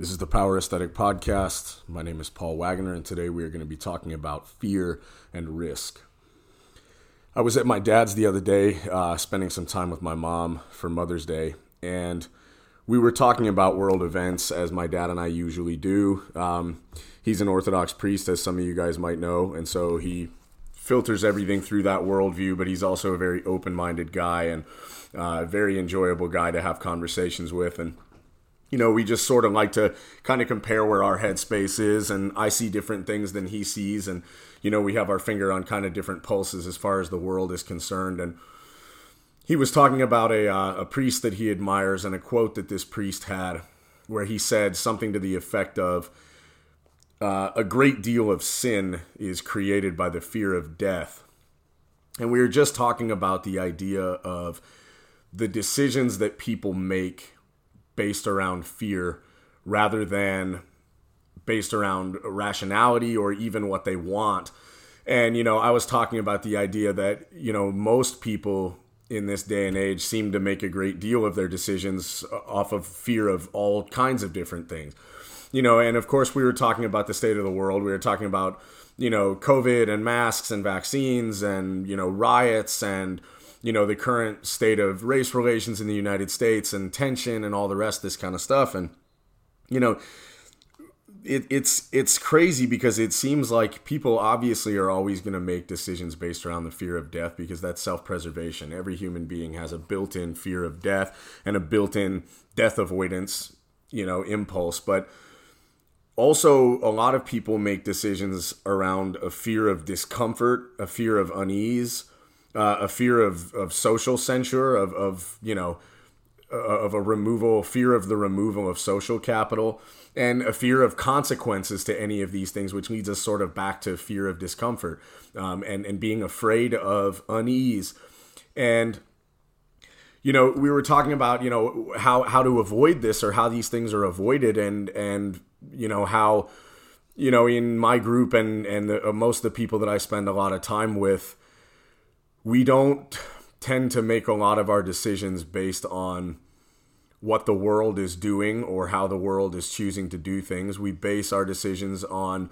This is the Power Aesthetic Podcast. My name is Paul Waggener, and today we are going to be talking about fear and risk. I was at my dad's the other day, uh, spending some time with my mom for Mother's Day, and we were talking about world events as my dad and I usually do. Um, he's an Orthodox priest, as some of you guys might know, and so he filters everything through that worldview, but he's also a very open minded guy and a uh, very enjoyable guy to have conversations with. And you know, we just sort of like to kind of compare where our headspace is, and I see different things than he sees, and you know, we have our finger on kind of different pulses as far as the world is concerned. And he was talking about a uh, a priest that he admires, and a quote that this priest had, where he said something to the effect of, uh, "A great deal of sin is created by the fear of death," and we were just talking about the idea of the decisions that people make based around fear rather than based around rationality or even what they want. And, you know, I was talking about the idea that, you know, most people in this day and age seem to make a great deal of their decisions uh, off of fear of all kinds of different things. You know, and of course, we were talking about the state of the world. We were talking about, you know, COVID and masks and vaccines and, you know, riots and, you know the current state of race relations in the United States and tension and all the rest this kind of stuff and you know it, it's it's crazy because it seems like people obviously are always going to make decisions based around the fear of death because that's self-preservation. Every human being has a built-in fear of death and a built-in death avoidance, you know, impulse, but also a lot of people make decisions around a fear of discomfort, a fear of unease, uh, a fear of, of social censure, of, of you know, uh, of a removal, fear of the removal of social capital, and a fear of consequences to any of these things, which leads us sort of back to fear of discomfort um, and and being afraid of unease, and you know we were talking about you know how how to avoid this or how these things are avoided, and and you know how you know in my group and and the, uh, most of the people that I spend a lot of time with we don't tend to make a lot of our decisions based on what the world is doing or how the world is choosing to do things. We base our decisions on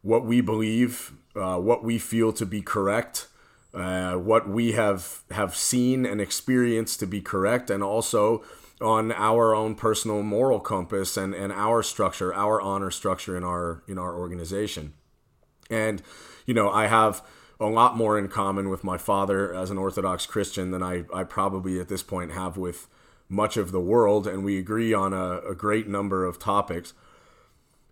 what we believe, uh, what we feel to be correct, uh, what we have have seen and experienced to be correct, and also on our own personal moral compass and, and our structure, our honor structure in our in our organization. And you know, I have a lot more in common with my father as an Orthodox Christian than I, I probably at this point have with much of the world, and we agree on a, a great number of topics.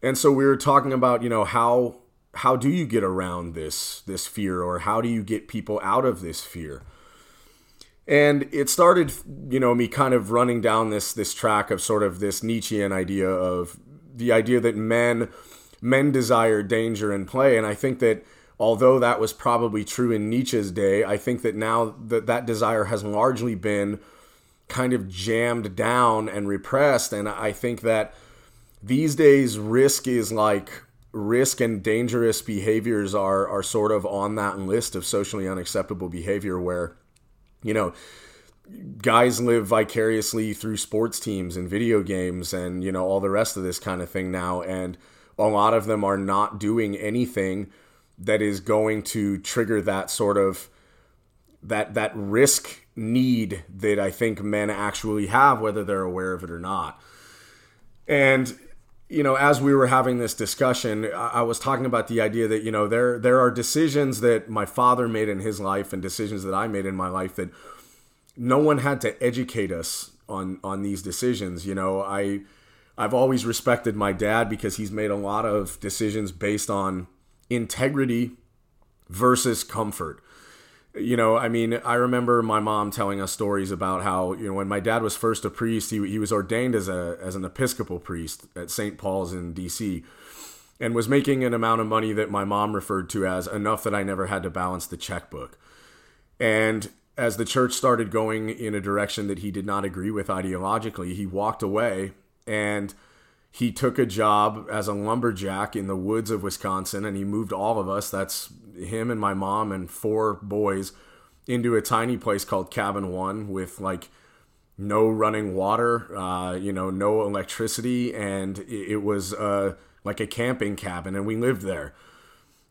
And so we were talking about, you know, how how do you get around this this fear, or how do you get people out of this fear? And it started, you know, me kind of running down this this track of sort of this Nietzschean idea of the idea that men men desire danger and play, and I think that although that was probably true in Nietzsche's day, I think that now that that desire has largely been kind of jammed down and repressed. And I think that these days, risk is like risk and dangerous behaviors are are sort of on that list of socially unacceptable behavior where you know guys live vicariously through sports teams and video games and you know all the rest of this kind of thing now and a lot of them are not doing anything that is going to trigger that sort of that that risk need that I think men actually have, whether they're aware of it or not. And you know, as we were having this discussion, I was talking about the idea that you know there there are decisions that my father made in his life and decisions that I made in my life that no one had to educate us on on these decisions. You know, I I've always respected my dad because he's made a lot of decisions based on integrity versus comfort. You know, I mean, I remember my mom telling us stories about how, you know, when my dad was first a priest, he, he was ordained as a as an Episcopal priest at St. Paul's in DC and was making an amount of money that my mom referred to as enough that I never had to balance the checkbook. And as the church started going in a direction that he did not agree with ideologically, he walked away and he took a job as a lumberjack in the woods of Wisconsin and he moved all of us, that's him and my mom and four boys, into a tiny place called Cabin One with like no running water, uh, you know, no electricity, and it, was uh, like a camping cabin, and we lived there.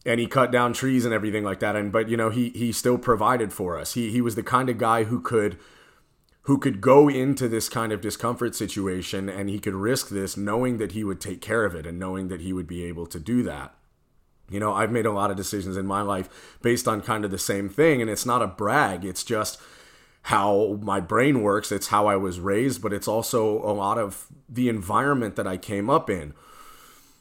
And he cut down trees and everything like that. And but you know, he he still provided for us. He he was the kind of guy who could who could go into this kind of discomfort situation and he could risk this knowing that he would take care of it and knowing that he would be able to do that. You know, I've made a lot of decisions in my life based on kind of the same thing. And it's not a brag, it's just how my brain works. It's how I was raised, but it's also a lot of the environment that I came up in.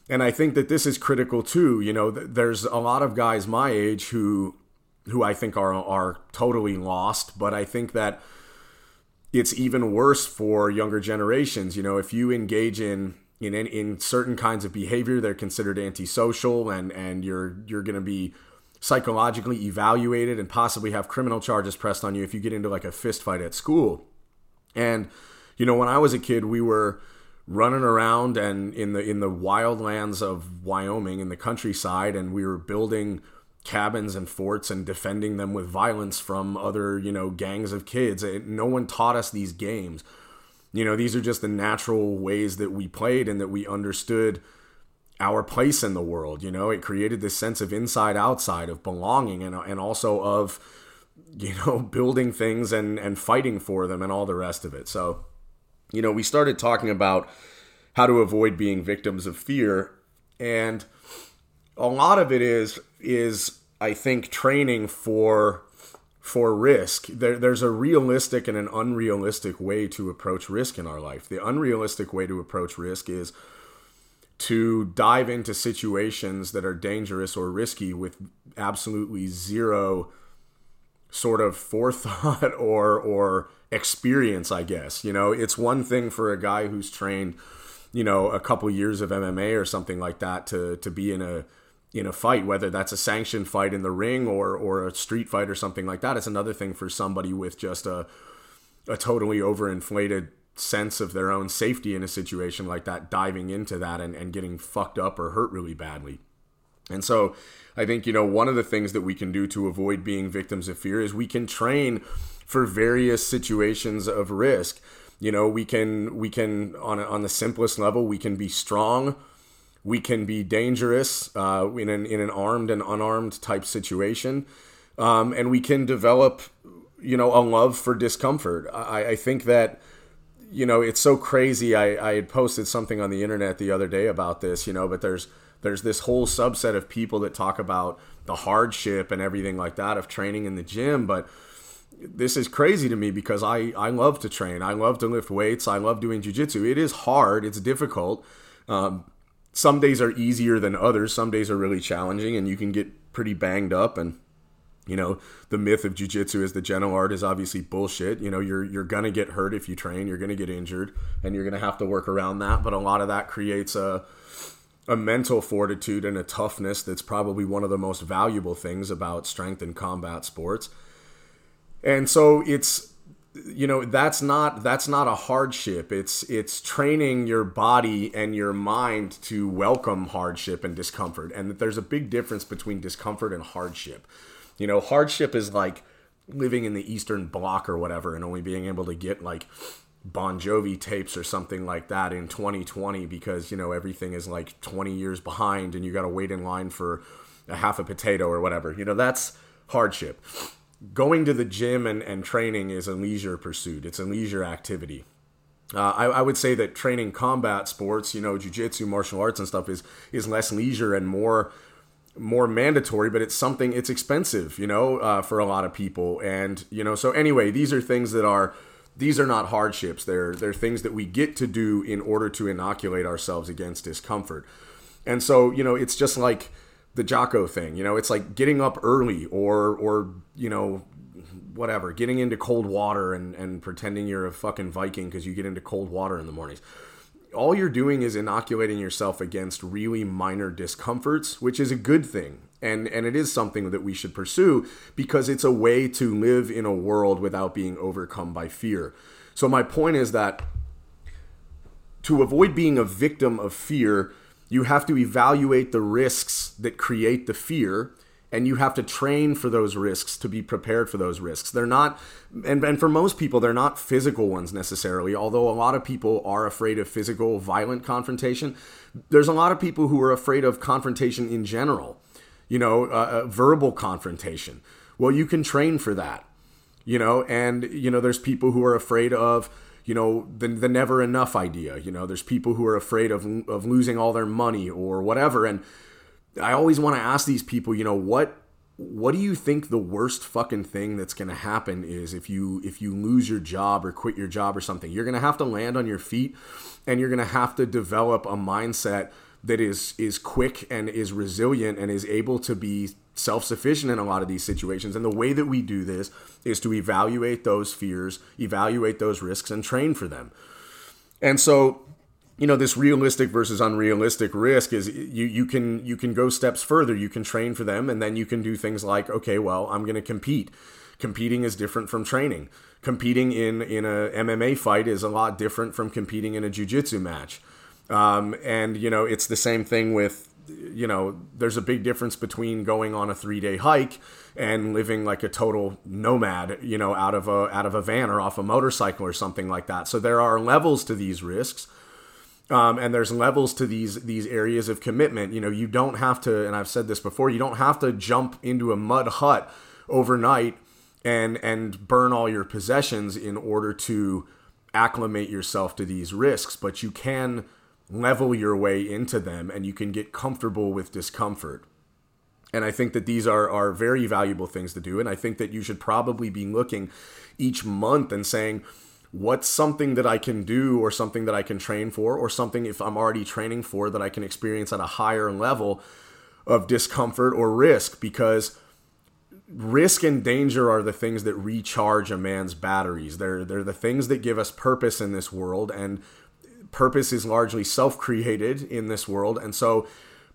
And I think that this is critical too. You know, there's a lot of guys my age who who I think are are totally lost, but I think that it's even worse for younger generations. You know, if you engage in in in certain kinds of behavior, they're considered antisocial, and and you're you're going to be psychologically evaluated and possibly have criminal charges pressed on you if you get into like a fist fight at school. And you know, when I was a kid, we were running around and in the in the wildlands of Wyoming in the countryside, and we were building cabins and forts and defending them with violence from other, you know, gangs of kids. Eh, no one taught us these games. You know, these are just the natural ways that we played and that we understood our place in the world. You know, it created this sense of inside outside, of belonging, and, and also of, you know, building things and, and fighting for them and all the rest of it. So, you know, we started talking about how to avoid being victims of fear. And a lot of it is is I think training for for risk. There, there's a realistic and an unrealistic way to approach risk in our life. The unrealistic way to approach risk is to dive into situations that are dangerous or risky with absolutely zero sort of forethought or or experience i guess you know it's one thing for a guy who's trained you know a couple years of mma or something like that to to be in a in a fight, whether that's a sanctioned fight in the ring or or a street fight or something like that. It's another thing for somebody with just a a totally overinflated sense of their own safety in a situation like that, diving into that and, and getting fucked up or hurt really badly. And so I think, you know, one of the things that we can do to avoid being victims of fear is we can train for various situations of risk. You know, we can we can on on the simplest level, we can be strong we can be dangerous uh, in, an, in an armed and unarmed type situation. Um, and we can develop, you know, a love for discomfort. I, I think that, you know, it's so crazy. I, I had posted something on the internet the other day about this, you know, but there's there's this whole subset of people that talk about the hardship and everything like that of training in the gym, but this is crazy to me because I, I love to train. I love to lift weights. I love doing jujitsu. It is hard. It's difficult. Um, some days are easier than others. Some days are really challenging, and you can get pretty banged up. And you know, the myth of jujitsu is the gentle art is obviously bullshit. You know, you're you're gonna get hurt if you train. You're gonna get injured, and you're gonna have to work around that. But a lot of that creates a a mental fortitude and a toughness that's probably one of the most valuable things about strength and combat sports. And so it's you know that's not that's not a hardship. It's it's training your body and your mind to welcome hardship and discomfort and that there's a big difference between discomfort and hardship. You know hardship is like living in the eastern bloc or whatever and only being able to get like bon jovi tapes or something like that in 2020 because you know everything is like 20 years behind and you got to wait in line for a half a potato or whatever. You know that's hardship going to the gym and, and training is a leisure pursuit. It's a leisure activity. Uh, I, I, would say that training combat sports, you know, jujitsu, martial arts, and stuff is is less leisure and more more mandatory. But it's something it's expensive, you know, uh, for a lot of people. And you know, so anyway, these are things that are these are not hardships. They're they're things that we get to do in order to inoculate ourselves against discomfort. And so you know, it's just like the Jocko thing. You know, it's like getting up early or or you know whatever, getting into cold water and and pretending you're a fucking Viking because you get into cold water in the mornings. All you're doing is inoculating yourself against really minor discomforts, which is a good thing. And and it is something that we should pursue because it's a way to live in a world without being overcome by fear. So my point is that to avoid being a victim of fear, you have to evaluate the risks that create the fear and you have to train for those risks to be prepared for those risks. They're not, and, and for most people, they're not physical ones necessarily, although a lot of people are afraid of physical, violent confrontation. There's a lot of people who are afraid of confrontation in general, you know, uh, uh, verbal confrontation. Well, you can train for that, you know, and, you know, there's people who are afraid of, you know the, the never enough idea you know there's people who are afraid of of losing all their money or whatever and I always want to ask these people, you know, what what do you think the worst fucking thing that's going to happen is if you if you lose your job or quit your job or something? You're going to have to land on your feet and you're going to have to develop a mindset that is is quick and is resilient and is able to be self-sufficient in a lot of these situations. And the way that we do this is to evaluate those fears evaluate those risks and train for them. And so you know this realistic versus unrealistic risk is you you can you can go steps further. You can train for them and then you can do things like okay well i'm going to compete. Competing is different from training. Competing in in a mma fight is a lot different from competing in a jiu-jitsu match. Um, and you know it's the same thing with you know there's a big difference between going on a three day hike and living like a total nomad you know out of a out of a van or off a motorcycle or something like that so there are levels to these risks um, and there's levels to these these areas of commitment. You know, you don't have to, and I've said this before, you don't have to jump into a mud hut overnight and and burn all your possessions in order to acclimate yourself to these risks, but you can level your way into them and you can get comfortable with discomfort. And I think that these are, are very valuable things to do. And I think that you should probably be looking each month and saying, what's something that I can do or something that I can train for or something if I'm already training for that I can experience at a higher level of discomfort or risk because risk and danger are the things that recharge a man's batteries. They're they're the things that give us purpose in this world and purpose is largely self-created in this world and so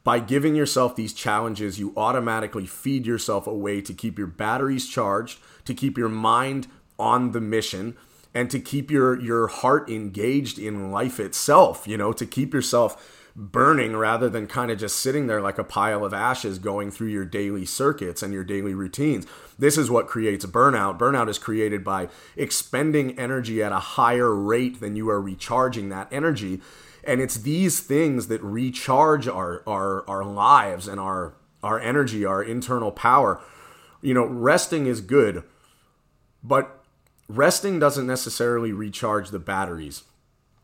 by giving yourself these challenges, you automatically feed yourself a way to keep your batteries charged, to keep your mind on the mission, and to keep your your heart engaged in life itself you know to keep yourself burning rather than kind of just sitting there like a pile of ashes going through your daily circuits and your daily routines. This is what creates burnout. Burnout is created by expending energy at a higher rate than you are recharging that energy. And it's these things that recharge our our our lives and our our energy our internal power. You know resting is good but resting doesn't necessarily recharge the batteries.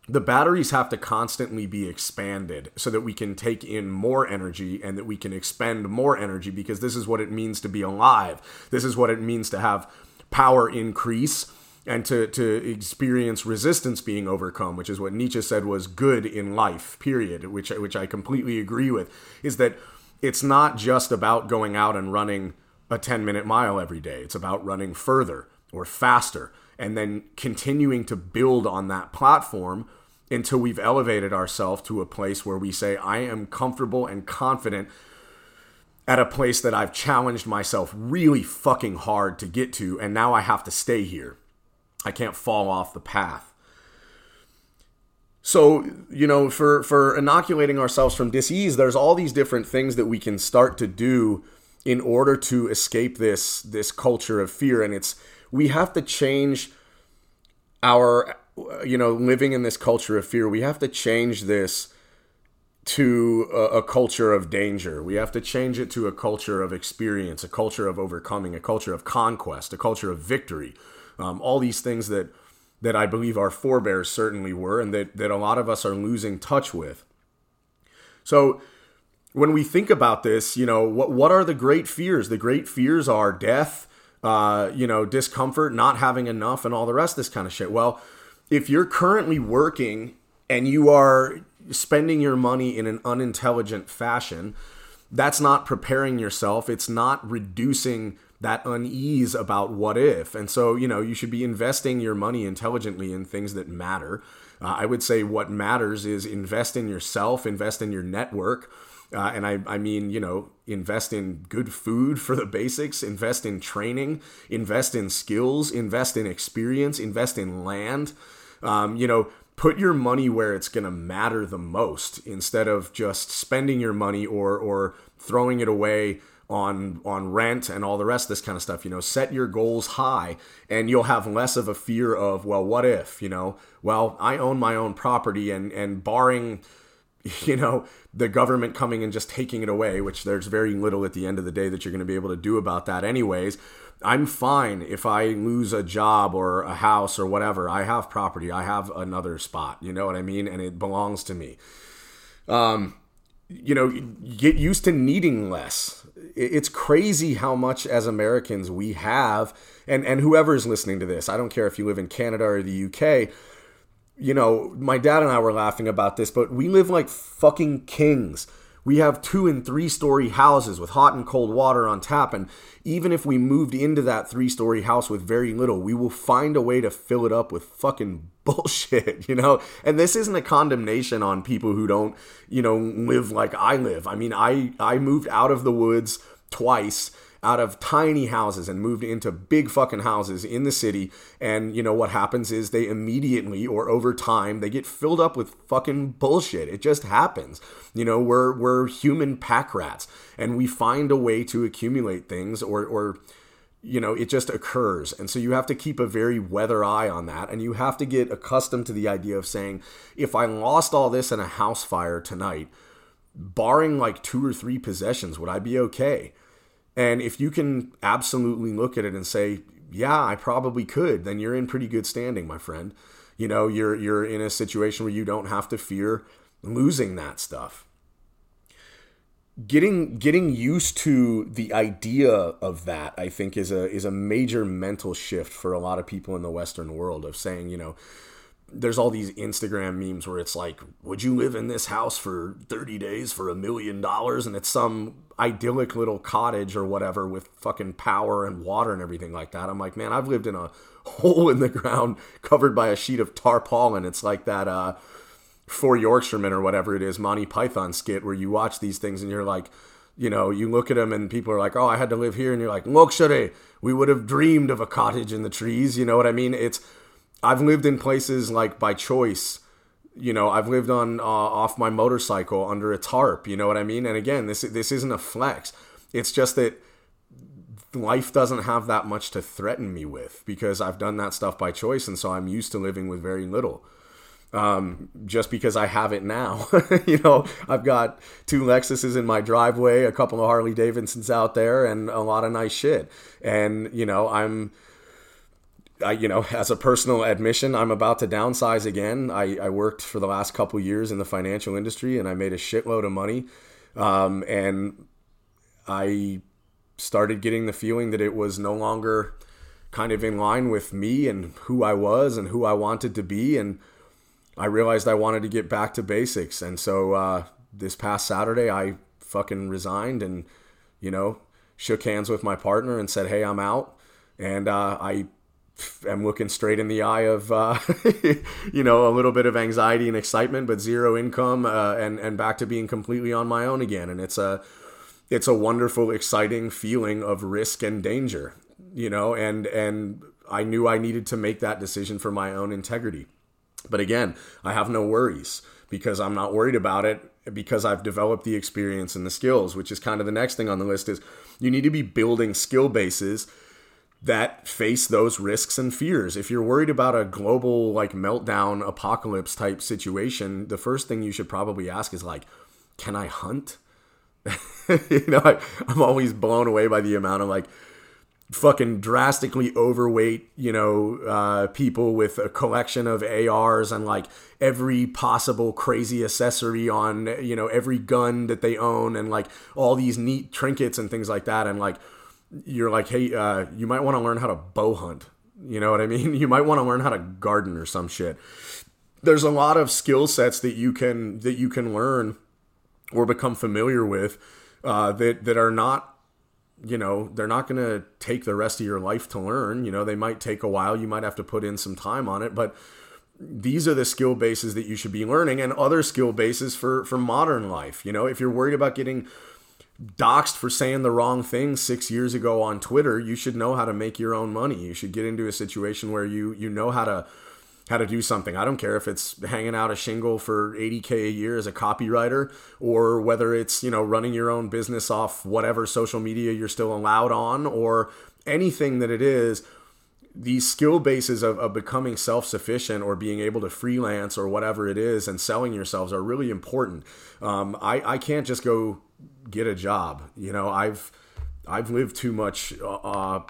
The batteries have to constantly be expanded so that we can take in more energy and that we can expend more energy because this is what it means to be alive. This is what it means to have power increase and to, to experience resistance being overcome, which is what Nietzsche said was good in life, period, which, which I completely agree with, is that it's not just about going out and running a 10 minute mile every day. It's about running further or faster, and then continuing to build on that platform until we've elevated ourselves to a place where we say, I am comfortable and confident at a place that I've challenged myself really fucking hard to get to, and now I have to stay here. I can't fall off the path. So, you know, for, for inoculating ourselves from disease, there's all these different things that we can start to do in order to escape this this culture of fear. And it's we have to change our you know living in this culture of fear we have to change this to a, a, culture of danger. We have to change it to a culture of experience a culture of overcoming a culture of conquest a culture of victory. Um, all these things that that i believe our forebears certainly were and that, that a lot of us are losing touch with. So when we think about this you know what, what are the great fears? The great fears are death uh, you know, discomfort, not having enough, and all the rest of this kind of shit. Well, if you're currently working and you are spending your money in an unintelligent fashion, that's not preparing yourself. It's not reducing that unease about what if. And so, you know, you should be investing your money intelligently in things that matter. Uh, I would say what matters is invest in yourself, invest in your network, uh, and I, I mean, you know, invest in good food for the basics, invest in training, invest in skills, invest in experience, invest in land. Um, you know, put your money where it's going to matter the most instead of just spending your money or, or throwing it away on on rent and all the rest of this kind of stuff you know? Set your goals high and you'll have less of a fear of well what if you know? Well i own my own property and and barring you know the government coming and just taking it away which there's very little at the end of the day that you're going to be able to do about that anyways i'm fine if i lose a job or a house or whatever. I have property. I have another spot. You know what i mean? And it belongs to me. Um you know get used to needing less. It's crazy how much as Americans we have, and and whoever is listening to this, I don't care if you live in Canada or the UK. You know, my dad and I were laughing about this, but we live like fucking kings. We have two and three story houses with hot and cold water on tap. And even if we moved into that three story house with very little, we will find a way to fill it up with fucking bullshit, you know? And this isn't a condemnation on people who don't, you know, live like I live. I mean, I, I moved out of the woods twice out of tiny houses and moved into big fucking houses in the city. And you know what happens is they immediately or over time they get filled up with fucking bullshit. It just happens. You know, we're we're human pack rats and we find a way to accumulate things or or you know, it just occurs. And so you have to keep a very weather eye on that. And you have to get accustomed to the idea of saying, if I lost all this in a house fire tonight, barring like two or three possessions, would I be okay? And if you can absolutely look at it and say, yeah, I probably could, then you're in pretty good standing, my friend. You know, you're you're in a situation where you don't have to fear losing that stuff. Getting getting used to the idea of that, I think, is a is a major mental shift for a lot of people in the Western world of saying, you know, there's all these Instagram memes where it's like, would you live in this house for 30 days for a million dollars? And it's some idyllic little cottage or whatever with fucking power and water and everything like that. I'm like, man, I've lived in a hole in the ground covered by a sheet of tarpaulin. It's like that, uh, Four Yorkshiremen or whatever it is, Monty Python skit where you watch these things and you're like, you know, you look at them and people are like, oh, I had to live here. And you're like, luxury. We would have dreamed of a cottage in the trees. You know what I mean? It's, I've lived in places like by choice. You know, I've lived on uh, off my motorcycle under a tarp. You know what I mean? And again, this this isn't a flex. It's just that life doesn't have that much to threaten me with because I've done that stuff by choice, and so I'm used to living with very little. Um, just because I have it now, you know, I've got two Lexuses in my driveway, a couple of Harley Davidsons out there, and a lot of nice shit. And you know, I'm I, you know, as a personal admission, I'm about to downsize again. I, I worked for the last couple years in the financial industry and I made a shitload of money. Um, and I started getting the feeling that it was no longer kind of in line with me and who I was and who I wanted to be. And I realized I wanted to get back to basics. And so uh, this past Saturday, I fucking resigned and, you know, shook hands with my partner and said, hey, I'm out. And uh, I am looking straight in the eye of uh, you know a little bit of anxiety and excitement, but zero income, uh, and and back to being completely on my own again. And it's a it's a wonderful, exciting feeling of risk and danger, you know. And and I knew I needed to make that decision for my own integrity. But again, I have no worries because I'm not worried about it because I've developed the experience and the skills, which is kind of the next thing on the list is you need to be building skill bases that face those risks and fears. If you're worried about a global like meltdown apocalypse type situation, the first thing you should probably ask is like, can I hunt? you know, I, I'm always blown away by the amount of like fucking drastically overweight, you know, uh, people with a collection of ARs and like every possible crazy accessory on, you know, every gun that they own and like all these neat trinkets and things like that. And like, you're like, hey, uh, you might want to learn how to bow hunt. You know what I mean? You might want to learn how to garden or some shit. There's a lot of skill sets that you can that you can learn or become familiar with uh, that that are not you know they're not going to take the rest of your life to learn you know they might take a while you might have to put in some time on it but these are the skill bases that you should be learning and other skill bases for for modern life you know if you're worried about getting doxxed for saying the wrong thing six years ago on Twitter, you should know how to make your own money. You should get into a situation where you you know how to how to do something. I don't care if it's hanging out a shingle for 80k a year as a copywriter or whether it's, you know, running your own business off whatever social media you're still allowed on or anything that it is. These skill bases of, of becoming self sufficient or being able to freelance or whatever it is and selling yourselves are really important. Um, I, I can't just go get a job. You know, I've I've lived too much. Uh,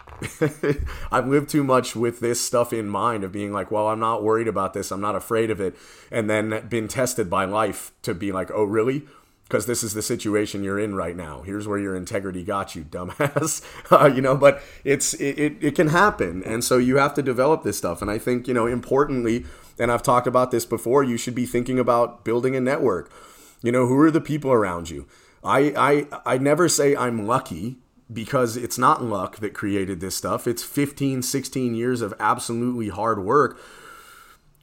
I've lived too much with this stuff in mind of being like, well, I'm not worried about this. I'm not afraid of it, and then been tested by life to be like, oh, really? Because this is the situation you're in right now. Here's where your integrity got you, dumbass. Uh, you know, but it's it, it, it can happen, and so you have to develop this stuff. And I think you know, importantly, and I've talked about this before. You should be thinking about building a network. You know, who are the people around you? I I I never say I'm lucky because it's not luck that created this stuff. It's 15, 16 years of absolutely hard work.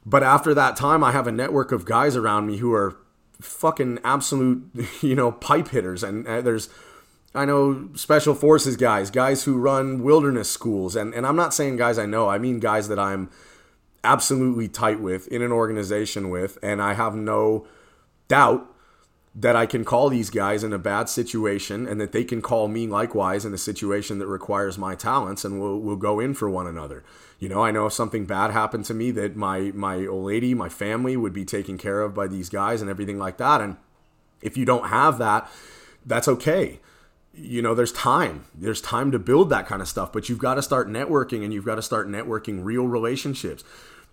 But after that time, I have a network of guys around me who are fucking absolute, you know, pipe hitters. And uh, there's, I know special forces guys, guys who run wilderness schools. And, and I'm not saying guys I know, I mean guys that I'm absolutely tight with in an organization with. And I have no doubt that I can call these guys in a bad situation and that they can call me likewise in a situation that requires my talents and we'll, we'll go in for one another. You know, I know if something bad happened to me that my, my old lady, my family would be taken care of by these guys and everything like that. And if you don't have that, that's okay. You know, there's time. There's time to build that kind of stuff, but you've got to start networking and you've got to start networking real relationships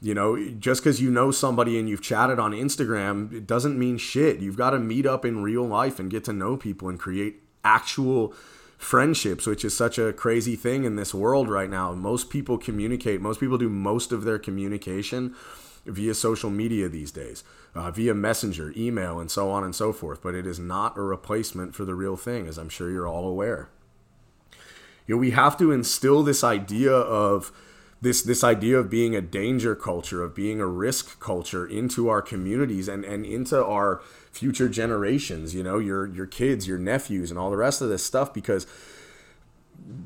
you know, just because you know somebody and you've chatted on Instagram, it doesn't mean shit. You've got to meet up in real life and get to know people and create actual friendships, which is such a crazy thing in this world right now. Most people communicate, most people do most of their communication via social media these days, uh, via messenger, email, and so on and so forth. But it is not a replacement for the real thing, as I'm sure you're all aware. You know, we have to instill this idea of this this idea of being a danger culture, of being a risk culture into our communities and, and into our future generations, you know, your your kids, your nephews and all the rest of this stuff because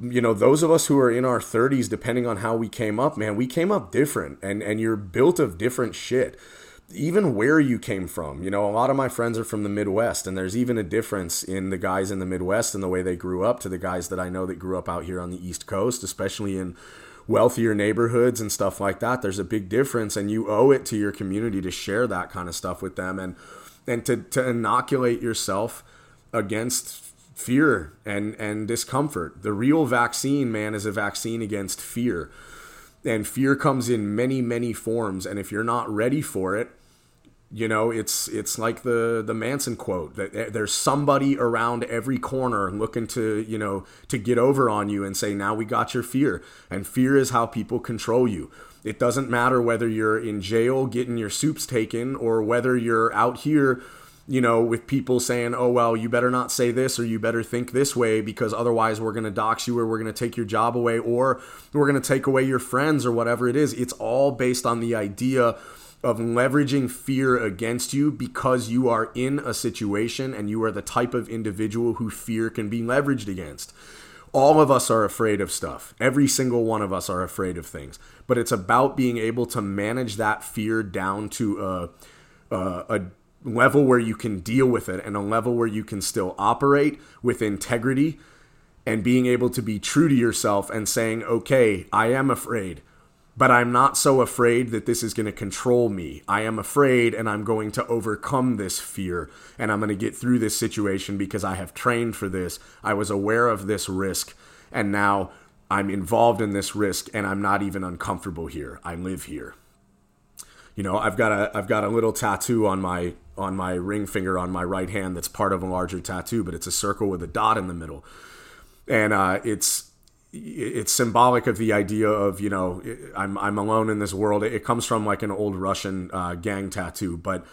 you know, those of us who are in our 30s depending on how we came up, man, we came up different and and you're built of different shit even where you came from. You know, a lot of my friends are from the Midwest, and there's even a difference in the guys in the Midwest and the way they grew up to the guys that I know that grew up out here on the East Coast, especially in wealthier neighborhoods and stuff like that there's a big difference and you owe it to your community to share that kind of stuff with them and and to, to inoculate yourself against fear and and discomfort. The real vaccine man is a vaccine against fear. And fear comes in many many forms and if you're not ready for it you know it's it's like the the manson quote that eh, there's somebody around every corner looking to you know to get over on you and say now we got your fear. And fear is how people control you. It doesn't matter whether you're in jail getting your soups taken or whether you're out here you know with people saying oh well you better not say this or you better think this way because otherwise we're going to dox you or we're going to take your job away or we're going to take away your friends or whatever it is. It's all based on the idea of leveraging fear against you because you are in a situation and you are the type of individual who fear can be leveraged against. All of us are afraid of stuff. Every single one of us are afraid of things. But it's about being able to manage that fear down to a, a, a level where you can deal with it and a level where you can still operate with integrity and being able to be true to yourself and saying, okay, I am afraid but I'm not so afraid that this is going to control me. I am afraid and I'm going to overcome this fear and I'm going to get through this situation because I have trained for this. I was aware of this risk and now I'm involved in this risk and I'm not even uncomfortable here. I live here. You know, I've got a I've got a little tattoo on my on my ring finger on my right hand that's part of a larger tattoo, but it's a circle with a dot in the middle. And uh, it's it's symbolic of the idea of you know I'm I'm alone in this world. It comes from like an old Russian uh, gang tattoo, but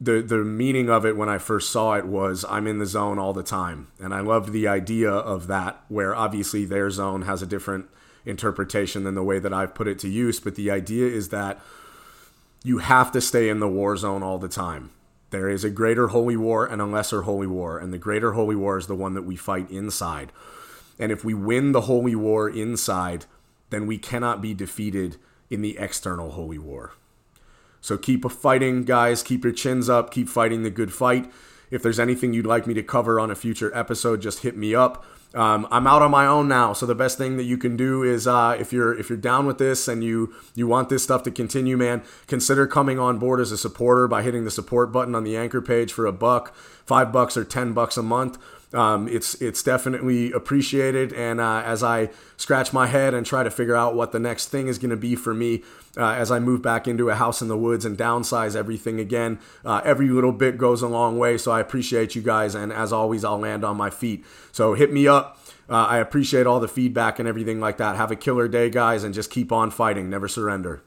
the the meaning of it when I first saw it was I'm in the zone all the time, and I loved the idea of that. Where obviously their zone has a different interpretation than the way that I've put it to use, but the idea is that you have to stay in the war zone all the time. There is a greater holy war and a lesser holy war, and the greater holy war is the one that we fight inside. And if we win the holy war inside, then we cannot be defeated in the external holy war. So keep fighting, guys. Keep your chins up. Keep fighting the good fight. If there's anything you'd like me to cover on a future episode, just hit me up. Um, I'm out on my own now, so the best thing that you can do is uh, if you're if you're down with this and you you want this stuff to continue, man, consider coming on board as a supporter by hitting the support button on the anchor page for a buck, five bucks, or ten bucks a month. Um, it's it's definitely appreciated, and uh, as I scratch my head and try to figure out what the next thing is going to be for me, uh, as I move back into a house in the woods and downsize everything again, uh, every little bit goes a long way. So I appreciate you guys, and as always, I'll land on my feet. So hit me up. Uh, I appreciate all the feedback and everything like that. Have a killer day, guys, and just keep on fighting. Never surrender.